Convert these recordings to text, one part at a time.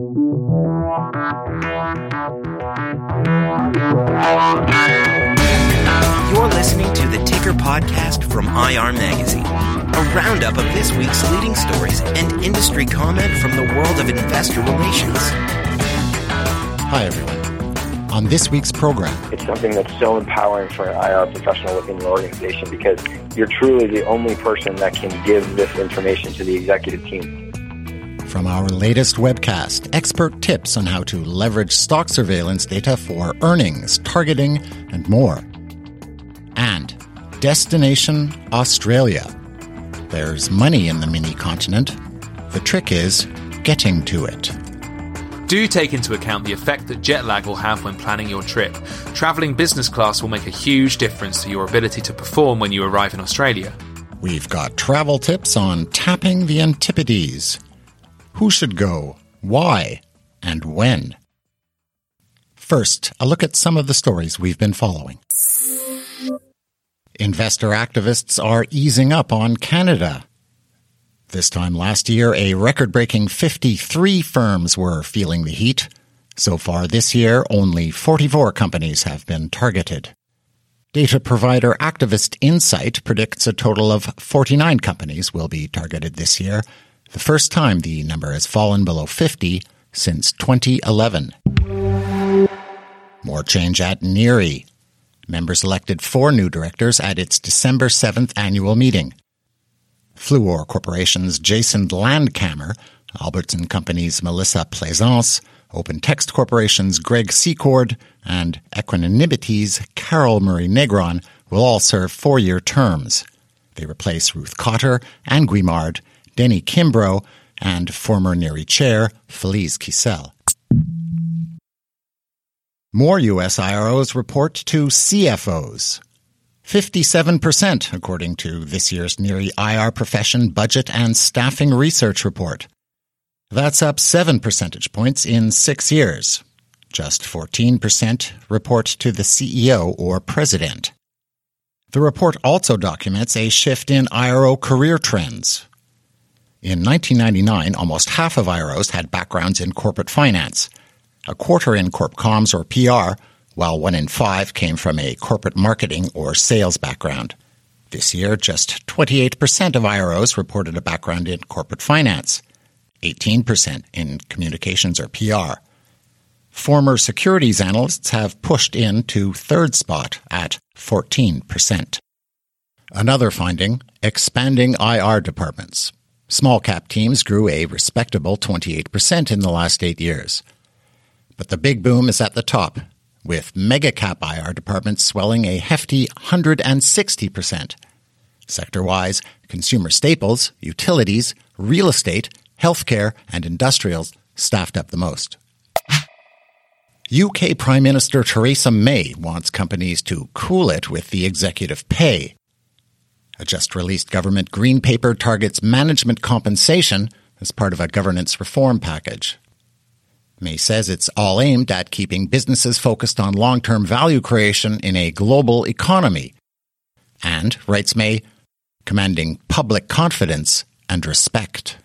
You're listening to the Ticker Podcast from IR Magazine, a roundup of this week's leading stories and industry comment from the world of investor relations. Hi, everyone. On this week's program, it's something that's so empowering for an IR professional within your organization because you're truly the only person that can give this information to the executive team. From our latest webcast, expert tips on how to leverage stock surveillance data for earnings, targeting, and more. And Destination Australia. There's money in the mini continent. The trick is getting to it. Do take into account the effect that jet lag will have when planning your trip. Travelling business class will make a huge difference to your ability to perform when you arrive in Australia. We've got travel tips on tapping the Antipodes. Who should go? Why? And when? First, a look at some of the stories we've been following. Investor activists are easing up on Canada. This time last year, a record breaking 53 firms were feeling the heat. So far this year, only 44 companies have been targeted. Data provider Activist Insight predicts a total of 49 companies will be targeted this year, the first time the number has fallen below 50 since 2011. More change at NIRI. Members elected four new directors at its December 7th annual meeting. Fluor Corporation's Jason Landkamer, Albertson Company's Melissa Plaisance, Open Text Corporation's Greg Secord, and Equanimity's Carol Murray Negron will all serve four year terms. They replace Ruth Cotter, Anne Guimard, Denny Kimbrough, and former NIRI chair Felice Kissel. More U.S. IROs report to CFOs. 57%, according to this year's NIRI IR Profession Budget and Staffing Research Report. That's up 7 percentage points in six years. Just 14% report to the CEO or president. The report also documents a shift in IRO career trends. In 1999, almost half of IROs had backgrounds in corporate finance, a quarter in corp comms or PR, while one in five came from a corporate marketing or sales background. This year, just 28% of IROs reported a background in corporate finance, 18% in communications or PR. Former securities analysts have pushed in to third spot at 14%. Another finding expanding IR departments. Small cap teams grew a respectable 28% in the last eight years. But the big boom is at the top, with mega cap IR departments swelling a hefty 160%. Sector wise, consumer staples, utilities, real estate, healthcare, and industrials staffed up the most. UK Prime Minister Theresa May wants companies to cool it with the executive pay a just released government green paper targets management compensation as part of a governance reform package. May says it's all aimed at keeping businesses focused on long term value creation in a global economy. And, writes May, commanding public confidence and respect.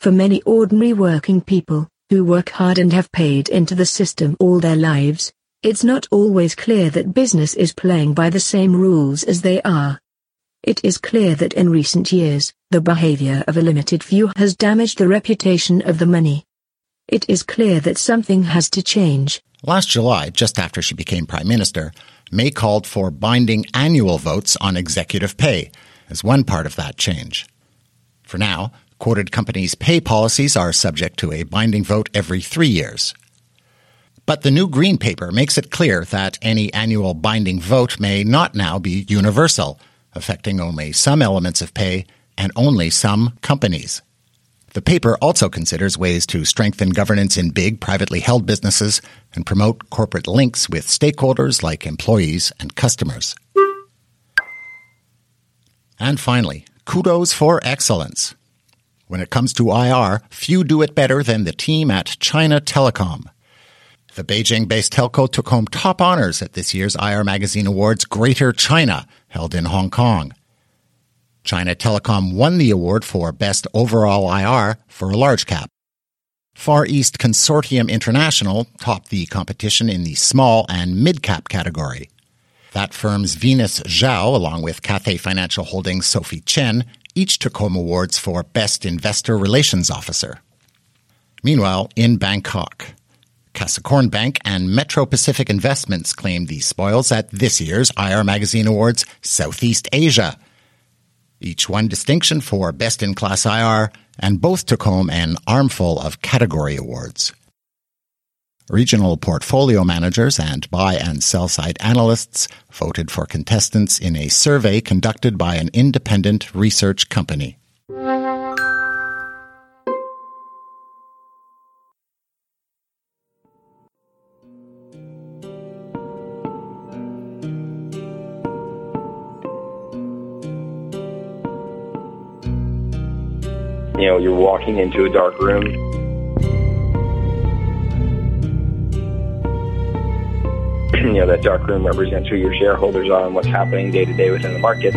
For many ordinary working people, who work hard and have paid into the system all their lives, it's not always clear that business is playing by the same rules as they are. It is clear that in recent years, the behavior of a limited few has damaged the reputation of the many. It is clear that something has to change. Last July, just after she became Prime Minister, May called for binding annual votes on executive pay as one part of that change. For now, quoted companies' pay policies are subject to a binding vote every three years. But the new Green Paper makes it clear that any annual binding vote may not now be universal affecting only some elements of pay and only some companies. The paper also considers ways to strengthen governance in big privately held businesses and promote corporate links with stakeholders like employees and customers. And finally, kudos for excellence. When it comes to IR, few do it better than the team at China Telecom. The Beijing based telco took home top honors at this year's IR Magazine Awards Greater China, held in Hong Kong. China Telecom won the award for Best Overall IR for a large cap. Far East Consortium International topped the competition in the small and mid-cap category. That firm's Venus Zhao, along with Cathay Financial Holdings' Sophie Chen, each took home awards for Best Investor Relations Officer. Meanwhile, in Bangkok, Kasikorn Bank and Metro Pacific Investments claimed the spoils at this year's IR Magazine Awards Southeast Asia. Each won distinction for Best in Class IR, and both took home an armful of category awards. Regional portfolio managers and buy and sell side analysts voted for contestants in a survey conducted by an independent research company. You know, you're walking into a dark room. you know, that dark room represents who your shareholders are and what's happening day to day within the markets.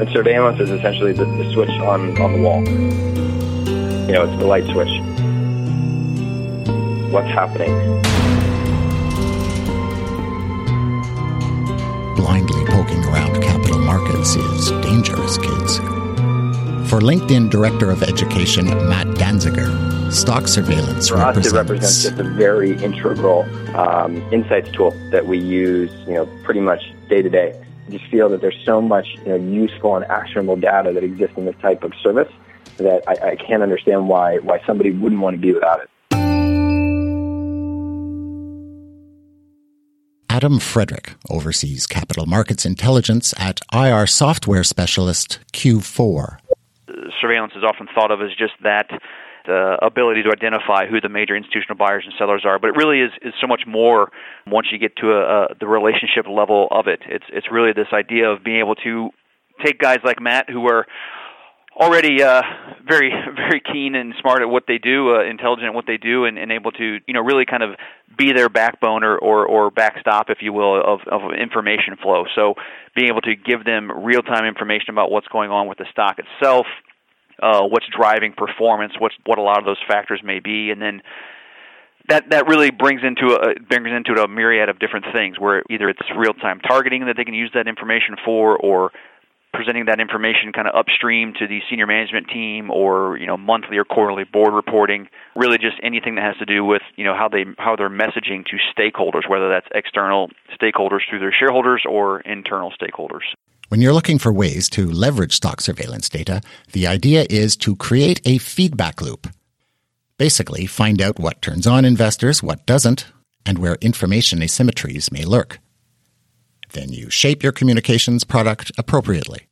And surveillance is essentially the, the switch on, on the wall. You know, it's the light switch. What's happening? Poking around capital markets is dangerous, kids. For LinkedIn Director of Education Matt Danziger, stock surveillance For represents, us, it represents just a very integral um, insights tool that we use, you know, pretty much day to day. I just feel that there's so much you know, useful and actionable data that exists in this type of service that I, I can't understand why why somebody wouldn't want to be without it. Adam Frederick oversees capital markets intelligence at IR software specialist Q4. surveillance is often thought of as just that the ability to identify who the major institutional buyers and sellers are, but it really is, is so much more once you get to a, a, the relationship level of it. It's it's really this idea of being able to take guys like Matt who are already uh, very very keen and smart at what they do, uh, intelligent at what they do, and, and able to you know really kind of be their backbone or, or, or backstop, if you will, of, of information flow. So being able to give them real time information about what's going on with the stock itself, uh, what's driving performance, what's what a lot of those factors may be, and then that that really brings into a brings into a myriad of different things where either it's real time targeting that they can use that information for or presenting that information kind of upstream to the senior management team or you know monthly or quarterly board reporting really just anything that has to do with you know how they how they're messaging to stakeholders whether that's external stakeholders through their shareholders or internal stakeholders When you're looking for ways to leverage stock surveillance data, the idea is to create a feedback loop. Basically, find out what turns on investors, what doesn't, and where information asymmetries may lurk. Then you shape your communications product appropriately.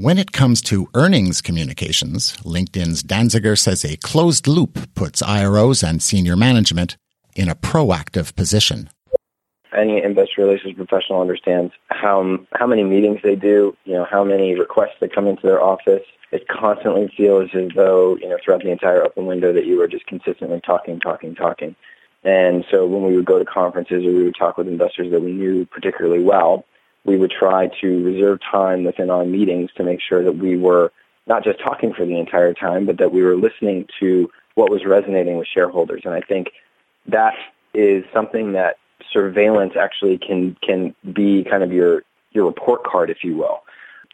When it comes to earnings communications, LinkedIn's Danziger says a closed loop puts IROs and senior management in a proactive position. Any investor relations professional understands how how many meetings they do, you know, how many requests that come into their office. It constantly feels as though, you know, throughout the entire open window that you are just consistently talking, talking, talking. And so when we would go to conferences or we would talk with investors that we knew particularly well, we would try to reserve time within our meetings to make sure that we were not just talking for the entire time, but that we were listening to what was resonating with shareholders. And I think that is something that surveillance actually can can be kind of your your report card, if you will.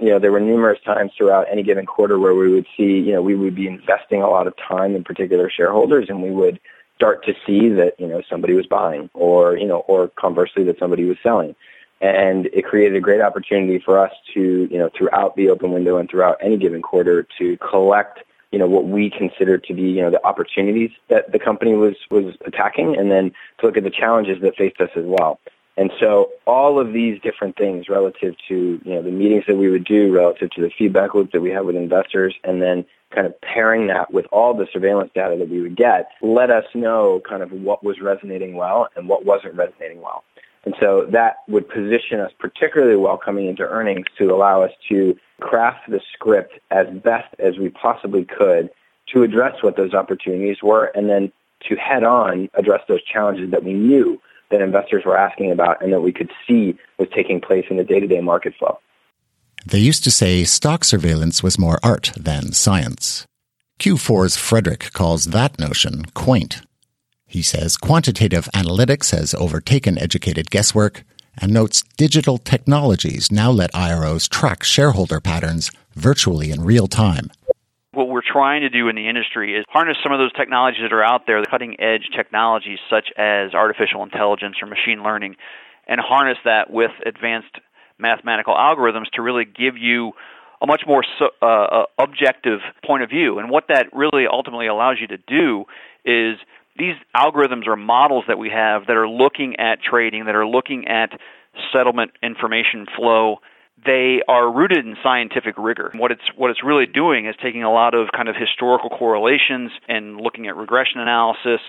You know, there were numerous times throughout any given quarter where we would see, you know, we would be investing a lot of time in particular shareholders, and we would start to see that you know somebody was buying, or you know, or conversely that somebody was selling and it created a great opportunity for us to, you know, throughout the open window and throughout any given quarter to collect, you know, what we consider to be, you know, the opportunities that the company was was attacking, and then to look at the challenges that faced us as well. And so all of these different things relative to, you know, the meetings that we would do relative to the feedback loop that we have with investors and then kind of pairing that with all the surveillance data that we would get let us know kind of what was resonating well and what wasn't resonating well. And so that would position us particularly well coming into earnings to allow us to craft the script as best as we possibly could to address what those opportunities were and then to head on address those challenges that we knew that investors were asking about and that we could see was taking place in the day-to-day market flow. They used to say stock surveillance was more art than science. Q4's Frederick calls that notion quaint. He says quantitative analytics has overtaken educated guesswork and notes digital technologies now let IROs track shareholder patterns virtually in real time. What we're trying to do in the industry is harness some of those technologies that are out there, the cutting edge technologies such as artificial intelligence or machine learning, and harness that with advanced mathematical algorithms to really give you a much more uh, uh, objective point of view. And what that really ultimately allows you to do is these algorithms are models that we have that are looking at trading, that are looking at settlement information flow, they are rooted in scientific rigor. What it's what it's really doing is taking a lot of kind of historical correlations and looking at regression analysis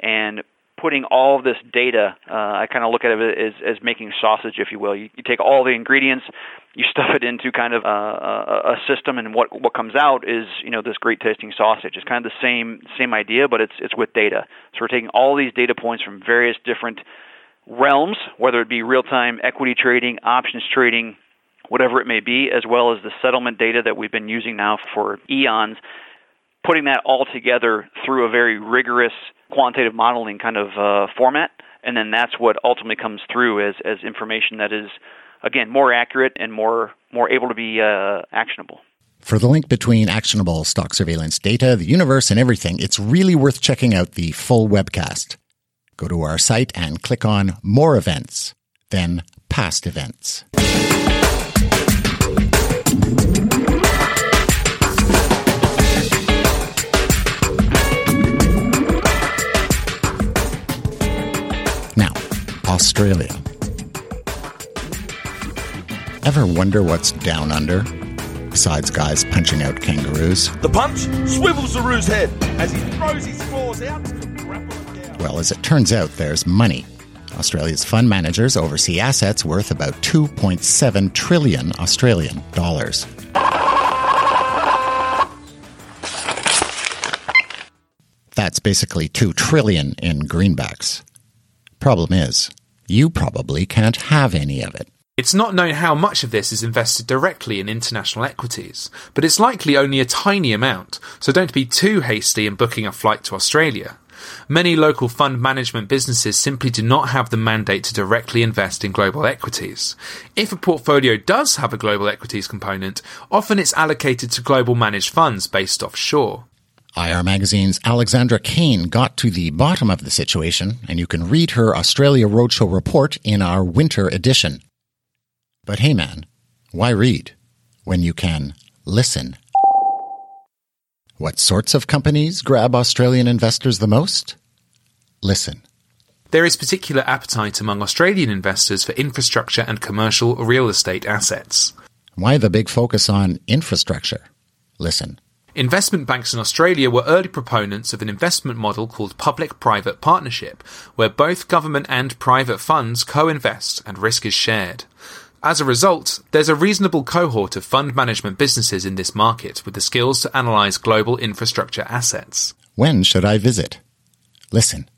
and putting all of this data. Uh, I kind of look at it as as making sausage, if you will. You, you take all the ingredients, you stuff it into kind of uh, a, a system, and what what comes out is you know this great tasting sausage. It's kind of the same same idea, but it's it's with data. So we're taking all these data points from various different realms, whether it be real time equity trading, options trading, whatever it may be, as well as the settlement data that we've been using now for eons, putting that all together through a very rigorous quantitative modeling kind of uh, format, and then that's what ultimately comes through as, as information that is, again, more accurate and more more able to be uh, actionable. For the link between actionable stock surveillance data, the universe, and everything, it's really worth checking out the full webcast. Go to our site and click on More Events, then Past Events. Australia. Ever wonder what's down under? Besides guys punching out kangaroos? The punch swivels the roo's head as he throws his claws out to grapple. Well, as it turns out, there's money. Australia's fund managers oversee assets worth about 2.7 trillion Australian dollars. That's basically 2 trillion in greenbacks. Problem is, you probably can't have any of it. It's not known how much of this is invested directly in international equities, but it's likely only a tiny amount, so don't be too hasty in booking a flight to Australia. Many local fund management businesses simply do not have the mandate to directly invest in global equities. If a portfolio does have a global equities component, often it's allocated to global managed funds based offshore. IR Magazine's Alexandra Kane got to the bottom of the situation, and you can read her Australia Roadshow report in our winter edition. But hey man, why read when you can listen? What sorts of companies grab Australian investors the most? Listen. There is particular appetite among Australian investors for infrastructure and commercial real estate assets. Why the big focus on infrastructure? Listen. Investment banks in Australia were early proponents of an investment model called public private partnership, where both government and private funds co invest and risk is shared. As a result, there's a reasonable cohort of fund management businesses in this market with the skills to analyze global infrastructure assets. When should I visit? Listen.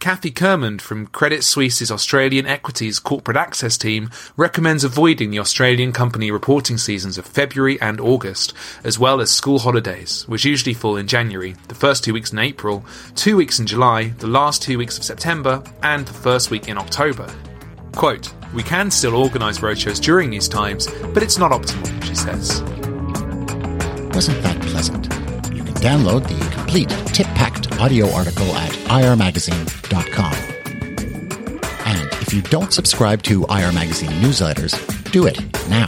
Kathy Kermond from Credit Suisse's Australian Equities Corporate Access team recommends avoiding the Australian company reporting seasons of February and August, as well as school holidays, which usually fall in January, the first two weeks in April, two weeks in July, the last two weeks of September, and the first week in October. Quote, We can still organise roadshows during these times, but it's not optimal, she says. Wasn't that pleasant? You can download the complete tip packed audio article at irmagazine.com. And if you don't subscribe to IR Magazine newsletters, do it now.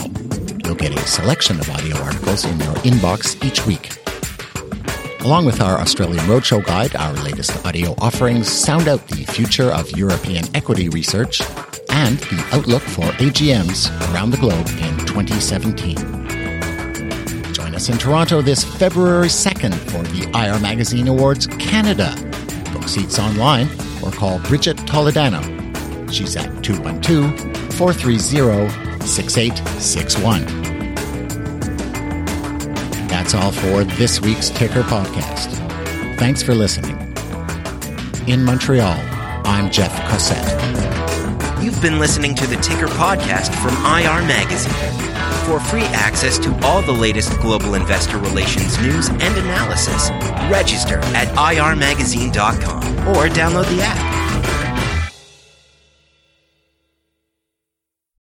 You'll get a selection of audio articles in your inbox each week. Along with our Australian Roadshow Guide, our latest audio offerings sound out the future of European equity research and the outlook for AGMs around the globe in 2017. Us in Toronto this February 2nd for the IR Magazine Awards Canada. Book seats online or call Bridget Toledano. She's at 212 430 6861. That's all for this week's Ticker Podcast. Thanks for listening. In Montreal, I'm Jeff Cosette. You've been listening to the Ticker Podcast from IR Magazine. For free access to all the latest global investor relations news and analysis, register at irmagazine.com or download the app.